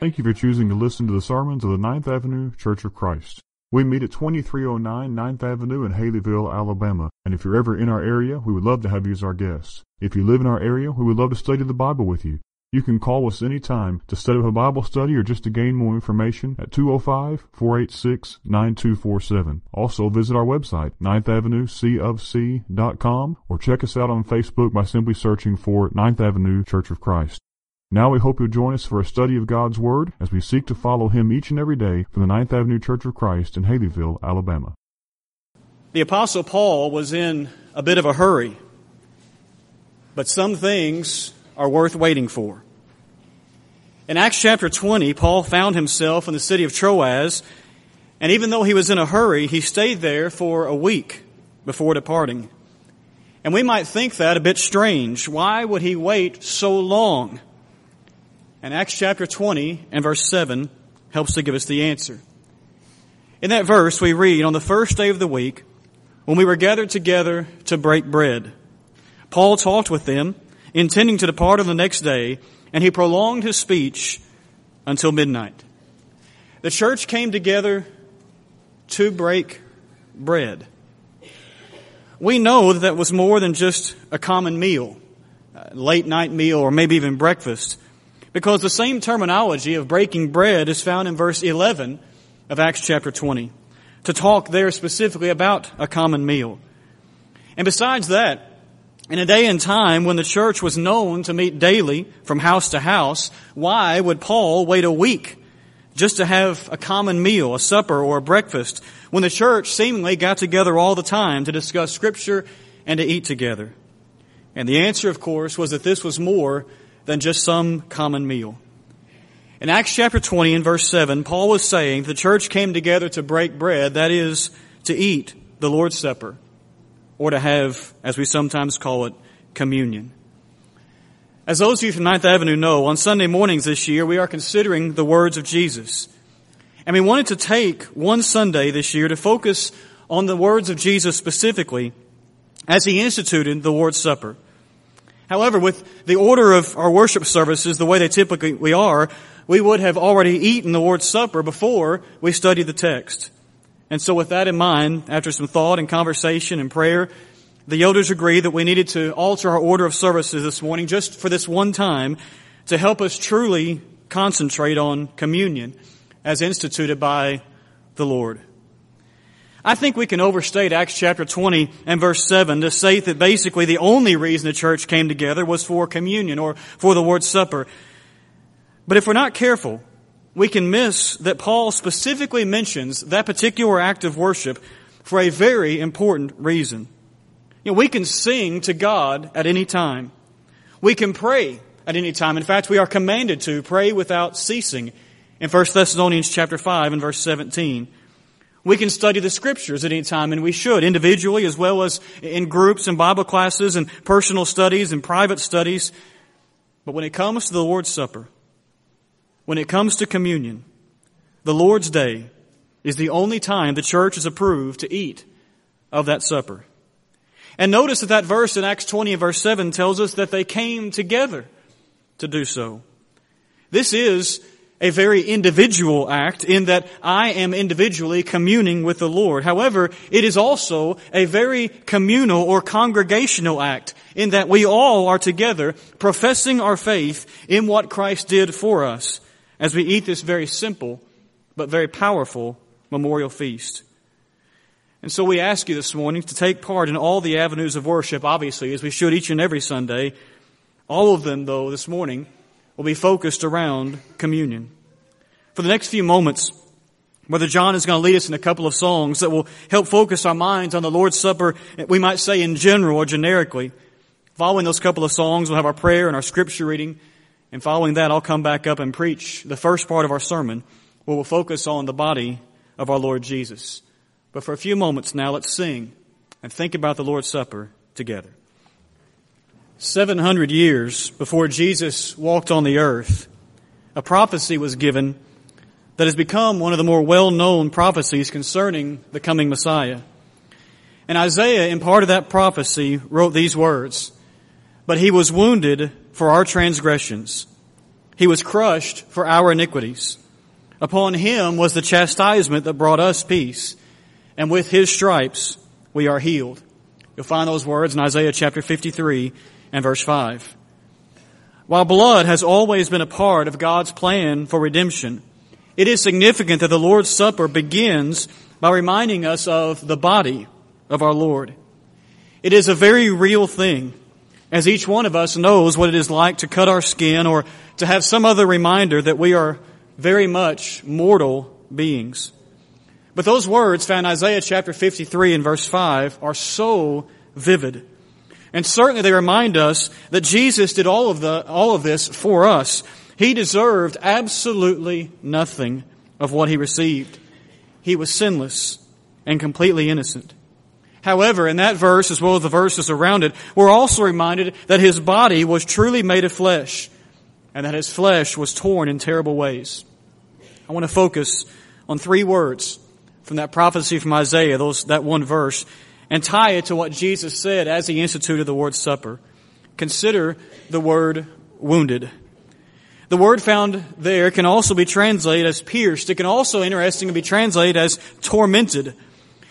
Thank you for choosing to listen to the sermons of the Ninth Avenue Church of Christ. We meet at 2309 9th Avenue in Haleyville, Alabama, and if you're ever in our area, we would love to have you as our guest. If you live in our area, we would love to study the Bible with you. You can call us anytime to set up a Bible study or just to gain more information at 205-486-9247. Also visit our website, 9th Avenue or check us out on Facebook by simply searching for 9th Avenue Church of Christ. Now we hope you'll join us for a study of God's Word as we seek to follow Him each and every day from the Ninth Avenue Church of Christ in Haleyville, Alabama. The Apostle Paul was in a bit of a hurry, but some things are worth waiting for. In Acts chapter 20, Paul found himself in the city of Troas, and even though he was in a hurry, he stayed there for a week before departing. And we might think that a bit strange. Why would he wait so long? And Acts chapter 20 and verse 7 helps to give us the answer. In that verse, we read, On the first day of the week, when we were gathered together to break bread, Paul talked with them, intending to depart on the next day, and he prolonged his speech until midnight. The church came together to break bread. We know that that was more than just a common meal, a late night meal, or maybe even breakfast. Because the same terminology of breaking bread is found in verse 11 of Acts chapter 20. To talk there specifically about a common meal. And besides that, in a day and time when the church was known to meet daily from house to house, why would Paul wait a week just to have a common meal, a supper or a breakfast, when the church seemingly got together all the time to discuss scripture and to eat together? And the answer, of course, was that this was more than just some common meal. In Acts chapter 20 and verse 7, Paul was saying the church came together to break bread, that is, to eat the Lord's Supper, or to have, as we sometimes call it, communion. As those of you from Ninth Avenue know, on Sunday mornings this year, we are considering the words of Jesus. And we wanted to take one Sunday this year to focus on the words of Jesus specifically as he instituted the Lord's Supper. However, with the order of our worship services the way they typically we are, we would have already eaten the Lord's Supper before we studied the text. And so with that in mind, after some thought and conversation and prayer, the elders agreed that we needed to alter our order of services this morning just for this one time to help us truly concentrate on communion as instituted by the Lord. I think we can overstate Acts chapter 20 and verse 7 to say that basically the only reason the church came together was for communion or for the Lord's Supper. But if we're not careful, we can miss that Paul specifically mentions that particular act of worship for a very important reason. You know, we can sing to God at any time. We can pray at any time. In fact, we are commanded to pray without ceasing in 1 Thessalonians chapter 5 and verse 17. We can study the scriptures at any time, and we should, individually as well as in groups and Bible classes and personal studies and private studies. But when it comes to the Lord's Supper, when it comes to communion, the Lord's Day is the only time the church is approved to eat of that supper. And notice that that verse in Acts 20 and verse 7 tells us that they came together to do so. This is a very individual act in that I am individually communing with the Lord. However, it is also a very communal or congregational act in that we all are together professing our faith in what Christ did for us as we eat this very simple but very powerful memorial feast. And so we ask you this morning to take part in all the avenues of worship, obviously, as we should each and every Sunday. All of them, though, this morning will be focused around communion. For the next few moments, Brother John is going to lead us in a couple of songs that will help focus our minds on the Lord's Supper, we might say in general or generically. Following those couple of songs, we'll have our prayer and our scripture reading. And following that, I'll come back up and preach the first part of our sermon where we'll focus on the body of our Lord Jesus. But for a few moments now, let's sing and think about the Lord's Supper together. 700 years before Jesus walked on the earth, a prophecy was given that has become one of the more well-known prophecies concerning the coming Messiah. And Isaiah, in part of that prophecy, wrote these words, But he was wounded for our transgressions. He was crushed for our iniquities. Upon him was the chastisement that brought us peace, and with his stripes we are healed. You'll find those words in Isaiah chapter 53 and verse 5. While blood has always been a part of God's plan for redemption, it is significant that the Lord's Supper begins by reminding us of the body of our Lord. It is a very real thing, as each one of us knows what it is like to cut our skin or to have some other reminder that we are very much mortal beings. But those words found in Isaiah chapter 53 and verse 5 are so vivid. And certainly they remind us that Jesus did all of the, all of this for us. He deserved absolutely nothing of what he received. He was sinless and completely innocent. However, in that verse, as well as the verses around it, we're also reminded that his body was truly made of flesh and that his flesh was torn in terrible ways. I want to focus on three words from that prophecy from Isaiah, those, that one verse, and tie it to what Jesus said as he instituted the Lord's Supper. Consider the word wounded. The word found there can also be translated as pierced. It can also, interestingly, be translated as tormented.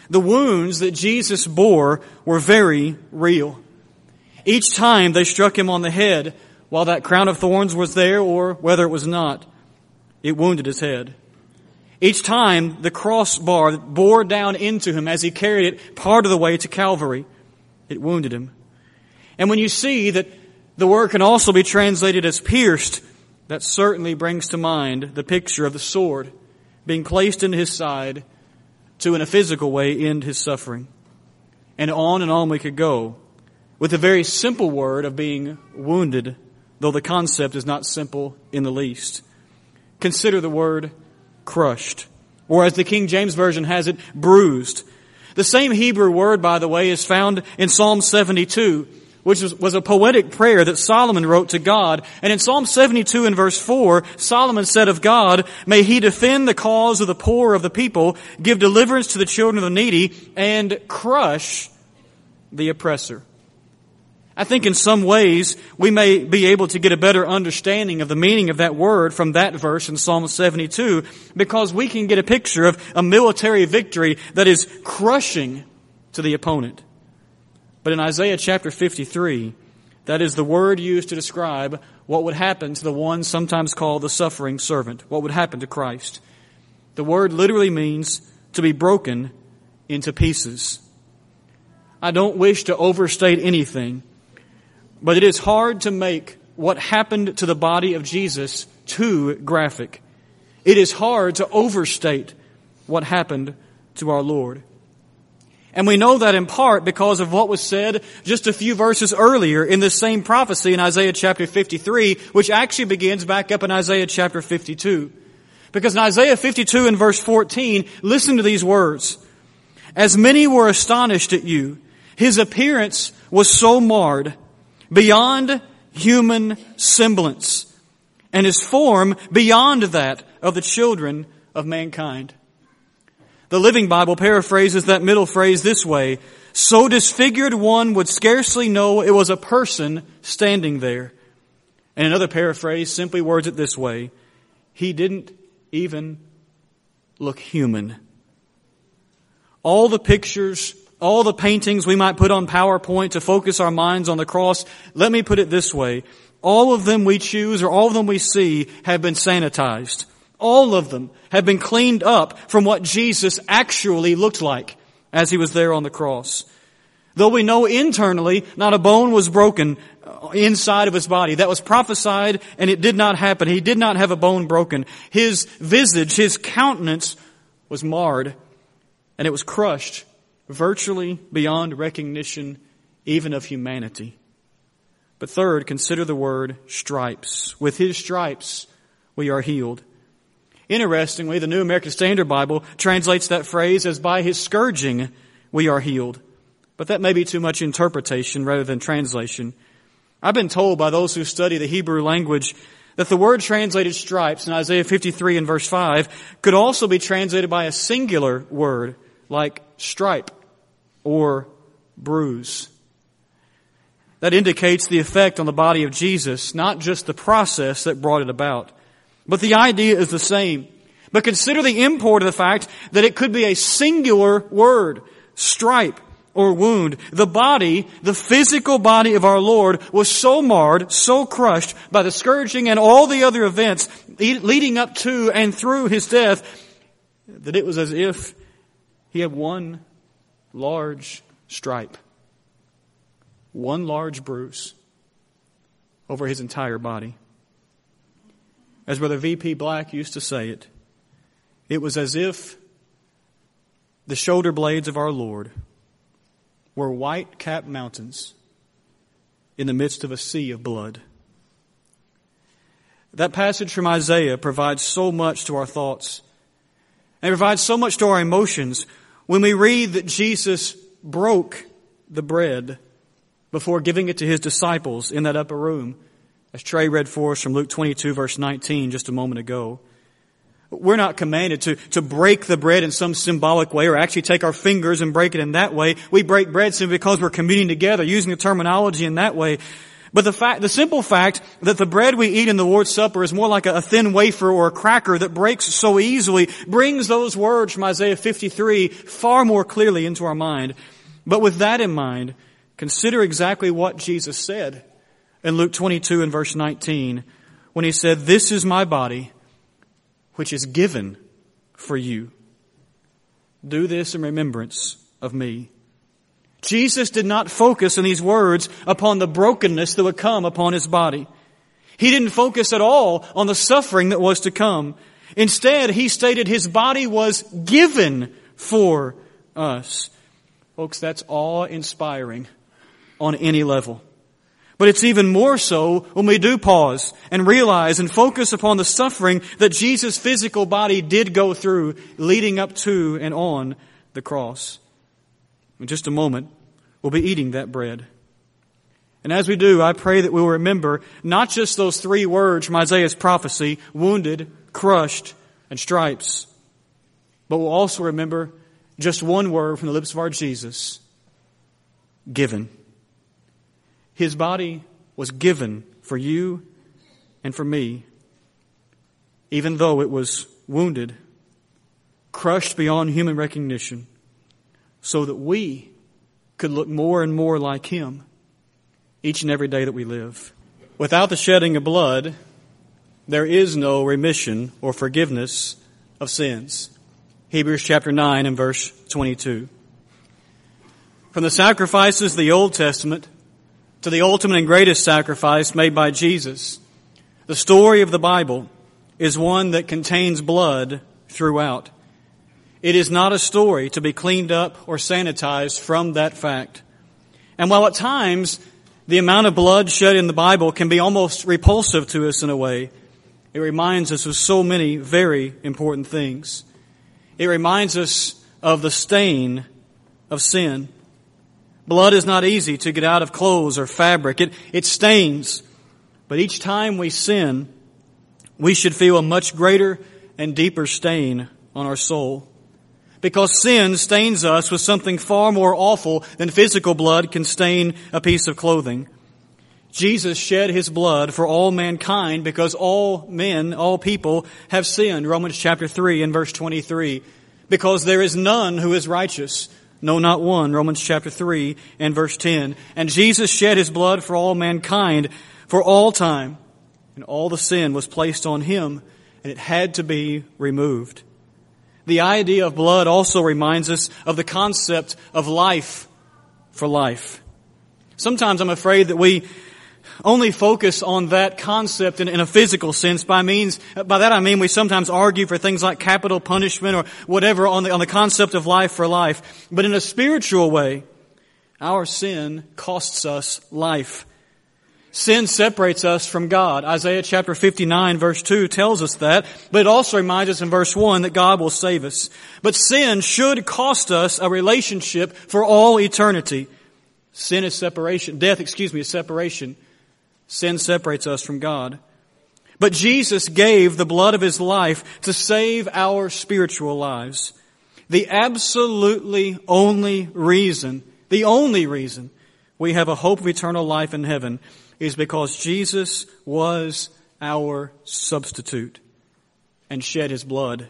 The wounds that Jesus bore were very real. Each time they struck him on the head, while that crown of thorns was there or whether it was not, it wounded his head. Each time the crossbar bore down into him as he carried it part of the way to Calvary, it wounded him. And when you see that the word can also be translated as pierced, that certainly brings to mind the picture of the sword being placed into his side to, in a physical way, end his suffering. And on and on we could go with the very simple word of being wounded, though the concept is not simple in the least. Consider the word crushed. Or as the King James Version has it, bruised. The same Hebrew word, by the way, is found in Psalm 72, which was a poetic prayer that Solomon wrote to God. And in Psalm 72 and verse 4, Solomon said of God, May he defend the cause of the poor of the people, give deliverance to the children of the needy, and crush the oppressor. I think in some ways we may be able to get a better understanding of the meaning of that word from that verse in Psalm 72 because we can get a picture of a military victory that is crushing to the opponent. But in Isaiah chapter 53, that is the word used to describe what would happen to the one sometimes called the suffering servant, what would happen to Christ. The word literally means to be broken into pieces. I don't wish to overstate anything, but it is hard to make what happened to the body of Jesus too graphic. It is hard to overstate what happened to our Lord. And we know that in part because of what was said just a few verses earlier in this same prophecy in Isaiah chapter 53, which actually begins back up in Isaiah chapter 52. Because in Isaiah 52 and verse 14, listen to these words. As many were astonished at you, his appearance was so marred beyond human semblance, and his form beyond that of the children of mankind. The Living Bible paraphrases that middle phrase this way, so disfigured one would scarcely know it was a person standing there. And another paraphrase simply words it this way, he didn't even look human. All the pictures all the paintings we might put on PowerPoint to focus our minds on the cross, let me put it this way. All of them we choose or all of them we see have been sanitized. All of them have been cleaned up from what Jesus actually looked like as he was there on the cross. Though we know internally not a bone was broken uh, inside of his body. That was prophesied and it did not happen. He did not have a bone broken. His visage, his countenance was marred and it was crushed virtually beyond recognition even of humanity. But third, consider the word stripes. With his stripes, we are healed. Interestingly, the New American Standard Bible translates that phrase as by his scourging, we are healed. But that may be too much interpretation rather than translation. I've been told by those who study the Hebrew language that the word translated stripes in Isaiah 53 and verse 5 could also be translated by a singular word like stripe or bruise. That indicates the effect on the body of Jesus, not just the process that brought it about. But the idea is the same. But consider the import of the fact that it could be a singular word, stripe or wound. The body, the physical body of our Lord was so marred, so crushed by the scourging and all the other events leading up to and through his death that it was as if he had one large stripe, one large bruise over his entire body. As Brother V.P. Black used to say it, it was as if the shoulder blades of our Lord were white capped mountains in the midst of a sea of blood. That passage from Isaiah provides so much to our thoughts and provides so much to our emotions when we read that Jesus broke the bread before giving it to his disciples in that upper room, as Trey read for us from Luke 22 verse 19 just a moment ago. We're not commanded to, to break the bread in some symbolic way or actually take our fingers and break it in that way. We break bread simply because we're communing together, using the terminology in that way. But the fact, the simple fact that the bread we eat in the Lord's Supper is more like a, a thin wafer or a cracker that breaks so easily brings those words from Isaiah 53 far more clearly into our mind. But with that in mind, consider exactly what Jesus said in Luke 22 and verse 19 when he said, This is my body which is given for you. Do this in remembrance of me. Jesus did not focus in these words upon the brokenness that would come upon his body. He didn't focus at all on the suffering that was to come. Instead, he stated his body was given for us. Folks, that's awe inspiring on any level. But it's even more so when we do pause and realize and focus upon the suffering that Jesus' physical body did go through leading up to and on the cross. In just a moment, we'll be eating that bread. And as we do, I pray that we will remember not just those three words from Isaiah's prophecy, wounded, crushed, and stripes, but we'll also remember just one word from the lips of our Jesus, given. His body was given for you and for me, even though it was wounded, crushed beyond human recognition, so that we could look more and more like Him each and every day that we live. Without the shedding of blood, there is no remission or forgiveness of sins. Hebrews chapter 9 and verse 22. From the sacrifices of the Old Testament to the ultimate and greatest sacrifice made by Jesus, the story of the Bible is one that contains blood throughout. It is not a story to be cleaned up or sanitized from that fact. And while at times the amount of blood shed in the Bible can be almost repulsive to us in a way, it reminds us of so many very important things. It reminds us of the stain of sin. Blood is not easy to get out of clothes or fabric. It, it stains. But each time we sin, we should feel a much greater and deeper stain on our soul because sin stains us with something far more awful than physical blood can stain a piece of clothing. Jesus shed his blood for all mankind because all men, all people have sinned. Romans chapter 3 and verse 23. Because there is none who is righteous. No, not one. Romans chapter 3 and verse 10. And Jesus shed his blood for all mankind for all time. And all the sin was placed on him and it had to be removed. The idea of blood also reminds us of the concept of life for life. Sometimes I'm afraid that we only focus on that concept in, in, a physical sense. By means, by that I mean we sometimes argue for things like capital punishment or whatever on the, on the concept of life for life. But in a spiritual way, our sin costs us life. Sin separates us from God. Isaiah chapter 59 verse 2 tells us that, but it also reminds us in verse 1 that God will save us. But sin should cost us a relationship for all eternity. Sin is separation. Death, excuse me, is separation. Sin separates us from God. But Jesus gave the blood of his life to save our spiritual lives. The absolutely only reason, the only reason we have a hope of eternal life in heaven is because Jesus was our substitute and shed his blood.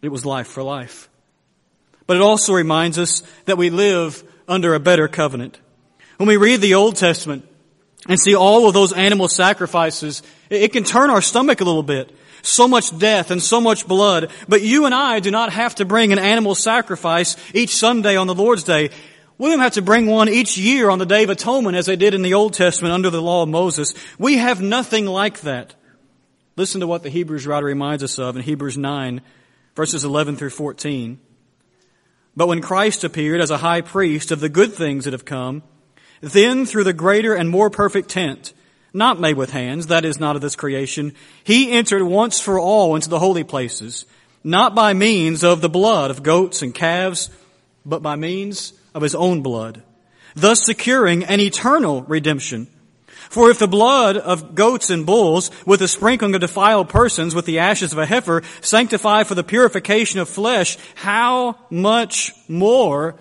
It was life for life. But it also reminds us that we live under a better covenant. When we read the Old Testament and see all of those animal sacrifices, it can turn our stomach a little bit. So much death and so much blood. But you and I do not have to bring an animal sacrifice each Sunday on the Lord's Day. We don't have to bring one each year on the Day of Atonement as they did in the Old Testament under the law of Moses. We have nothing like that. Listen to what the Hebrews writer reminds us of in Hebrews 9 verses 11 through 14. But when Christ appeared as a high priest of the good things that have come, then through the greater and more perfect tent, not made with hands, that is not of this creation, he entered once for all into the holy places, not by means of the blood of goats and calves, but by means of his own blood, thus securing an eternal redemption. For if the blood of goats and bulls, with the sprinkling of defiled persons, with the ashes of a heifer, sanctify for the purification of flesh, how much more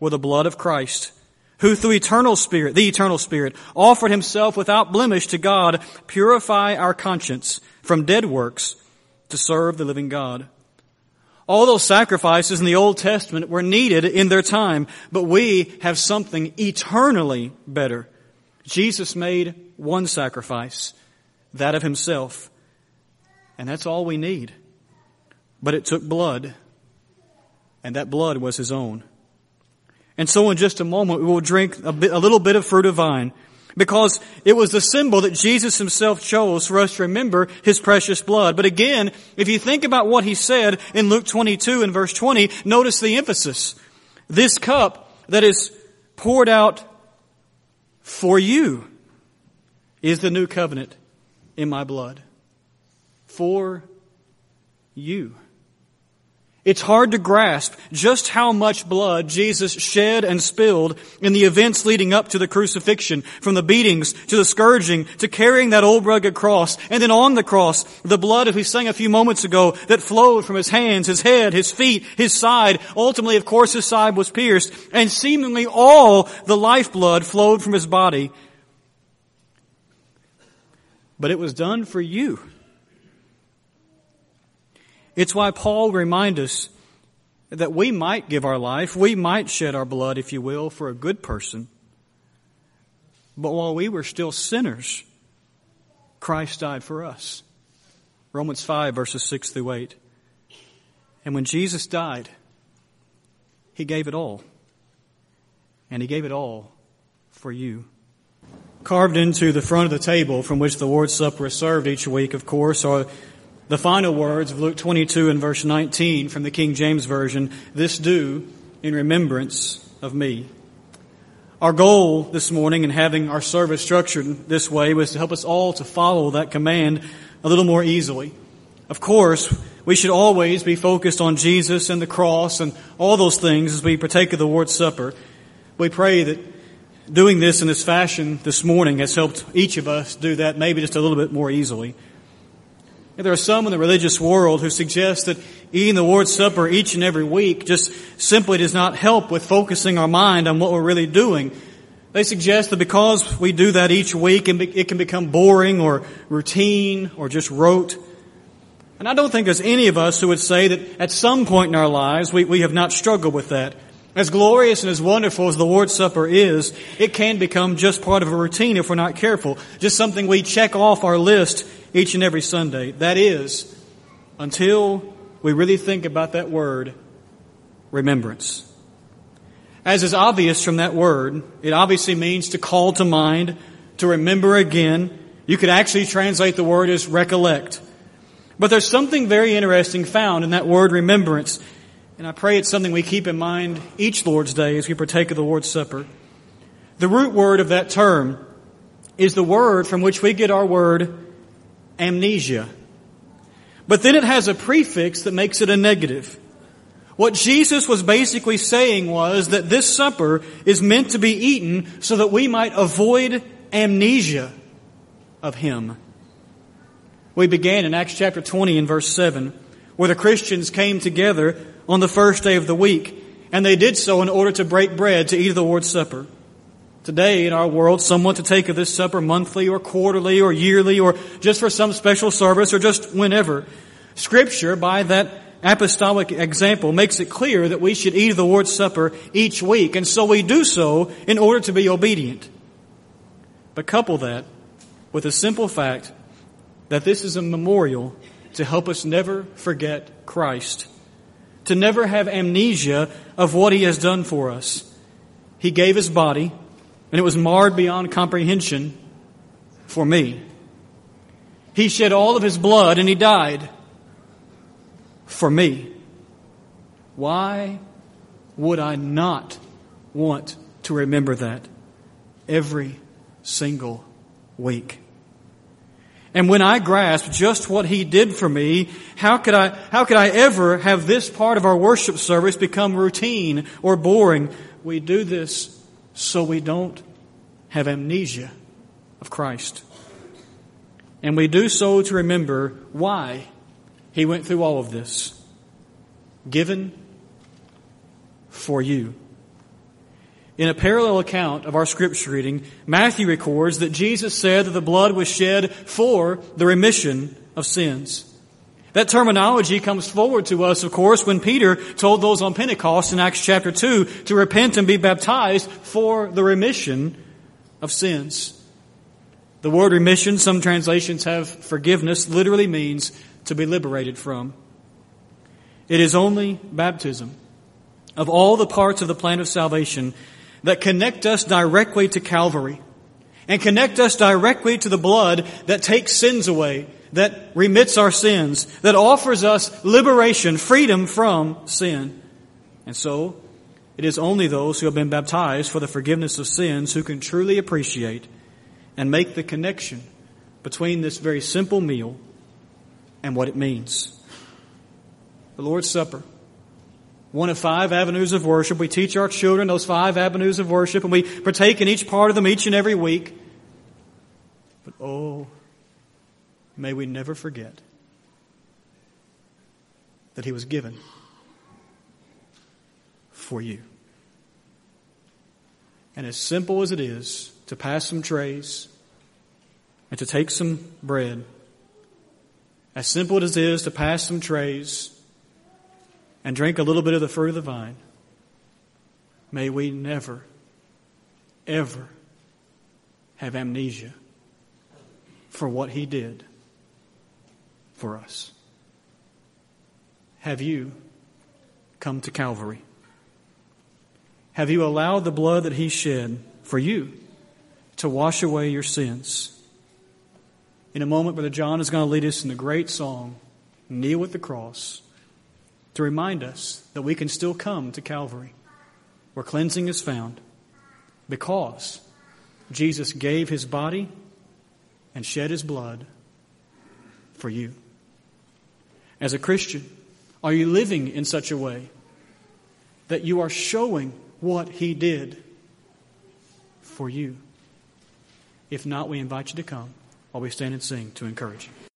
will the blood of Christ, who through eternal spirit, the eternal spirit, offered himself without blemish to God, purify our conscience from dead works to serve the living God. All those sacrifices in the Old Testament were needed in their time, but we have something eternally better. Jesus made one sacrifice, that of himself. And that's all we need. But it took blood, and that blood was his own. And so in just a moment, we will drink a, bit, a little bit of fruit of vine because it was the symbol that Jesus himself chose for us to remember his precious blood. But again, if you think about what he said in Luke 22 and verse 20, notice the emphasis. This cup that is poured out for you is the new covenant in my blood. For you. It's hard to grasp just how much blood Jesus shed and spilled in the events leading up to the crucifixion, from the beatings to the scourging to carrying that old rugged cross, and then on the cross, the blood, as we sang a few moments ago, that flowed from his hands, his head, his feet, his side. Ultimately, of course, his side was pierced, and seemingly all the lifeblood flowed from his body. But it was done for you. It's why Paul reminds us that we might give our life, we might shed our blood, if you will, for a good person. But while we were still sinners, Christ died for us. Romans 5 verses 6 through 8. And when Jesus died, He gave it all. And He gave it all for you. Carved into the front of the table from which the Lord's Supper is served each week, of course, are the final words of Luke 22 and verse 19 from the King James Version, this do in remembrance of me. Our goal this morning in having our service structured this way was to help us all to follow that command a little more easily. Of course, we should always be focused on Jesus and the cross and all those things as we partake of the Lord's Supper. We pray that doing this in this fashion this morning has helped each of us do that maybe just a little bit more easily. There are some in the religious world who suggest that eating the Lord's Supper each and every week just simply does not help with focusing our mind on what we're really doing. They suggest that because we do that each week, it can become boring or routine or just rote. And I don't think there's any of us who would say that at some point in our lives we, we have not struggled with that. As glorious and as wonderful as the Lord's Supper is, it can become just part of a routine if we're not careful. Just something we check off our list each and every Sunday. That is, until we really think about that word, remembrance. As is obvious from that word, it obviously means to call to mind, to remember again. You could actually translate the word as recollect. But there's something very interesting found in that word remembrance. And I pray it's something we keep in mind each Lord's Day as we partake of the Lord's Supper. The root word of that term is the word from which we get our word amnesia. But then it has a prefix that makes it a negative. What Jesus was basically saying was that this supper is meant to be eaten so that we might avoid amnesia of Him. We began in Acts chapter 20 and verse 7, where the Christians came together on the first day of the week, and they did so in order to break bread to eat of the Lord's Supper. Today in our world, someone to take of this supper monthly or quarterly or yearly or just for some special service or just whenever. Scripture, by that apostolic example, makes it clear that we should eat of the Lord's Supper each week, and so we do so in order to be obedient. But couple that with the simple fact that this is a memorial to help us never forget Christ, to never have amnesia of what He has done for us. He gave His body, and it was marred beyond comprehension for me. He shed all of his blood and he died for me. Why would I not want to remember that every single week? And when I grasp just what he did for me, how could I, how could I ever have this part of our worship service become routine or boring? We do this so we don't have amnesia of Christ. And we do so to remember why he went through all of this. Given for you. In a parallel account of our scripture reading, Matthew records that Jesus said that the blood was shed for the remission of sins. That terminology comes forward to us, of course, when Peter told those on Pentecost in Acts chapter 2 to repent and be baptized for the remission of sins. The word remission, some translations have forgiveness, literally means to be liberated from. It is only baptism of all the parts of the plan of salvation that connect us directly to Calvary and connect us directly to the blood that takes sins away, that remits our sins, that offers us liberation, freedom from sin. And so, it is only those who have been baptized for the forgiveness of sins who can truly appreciate and make the connection between this very simple meal and what it means. The Lord's Supper one of five avenues of worship. We teach our children those five avenues of worship and we partake in each part of them each and every week. But oh, may we never forget that He was given for you. And as simple as it is to pass some trays and to take some bread, as simple as it is to pass some trays and drink a little bit of the fruit of the vine, may we never, ever have amnesia for what He did for us. Have you come to Calvary? Have you allowed the blood that He shed for you to wash away your sins? In a moment, Brother John is going to lead us in the great song, Kneel at the Cross to remind us that we can still come to Calvary where cleansing is found because Jesus gave his body and shed his blood for you. As a Christian, are you living in such a way that you are showing what he did for you? If not, we invite you to come while we stand and sing to encourage you.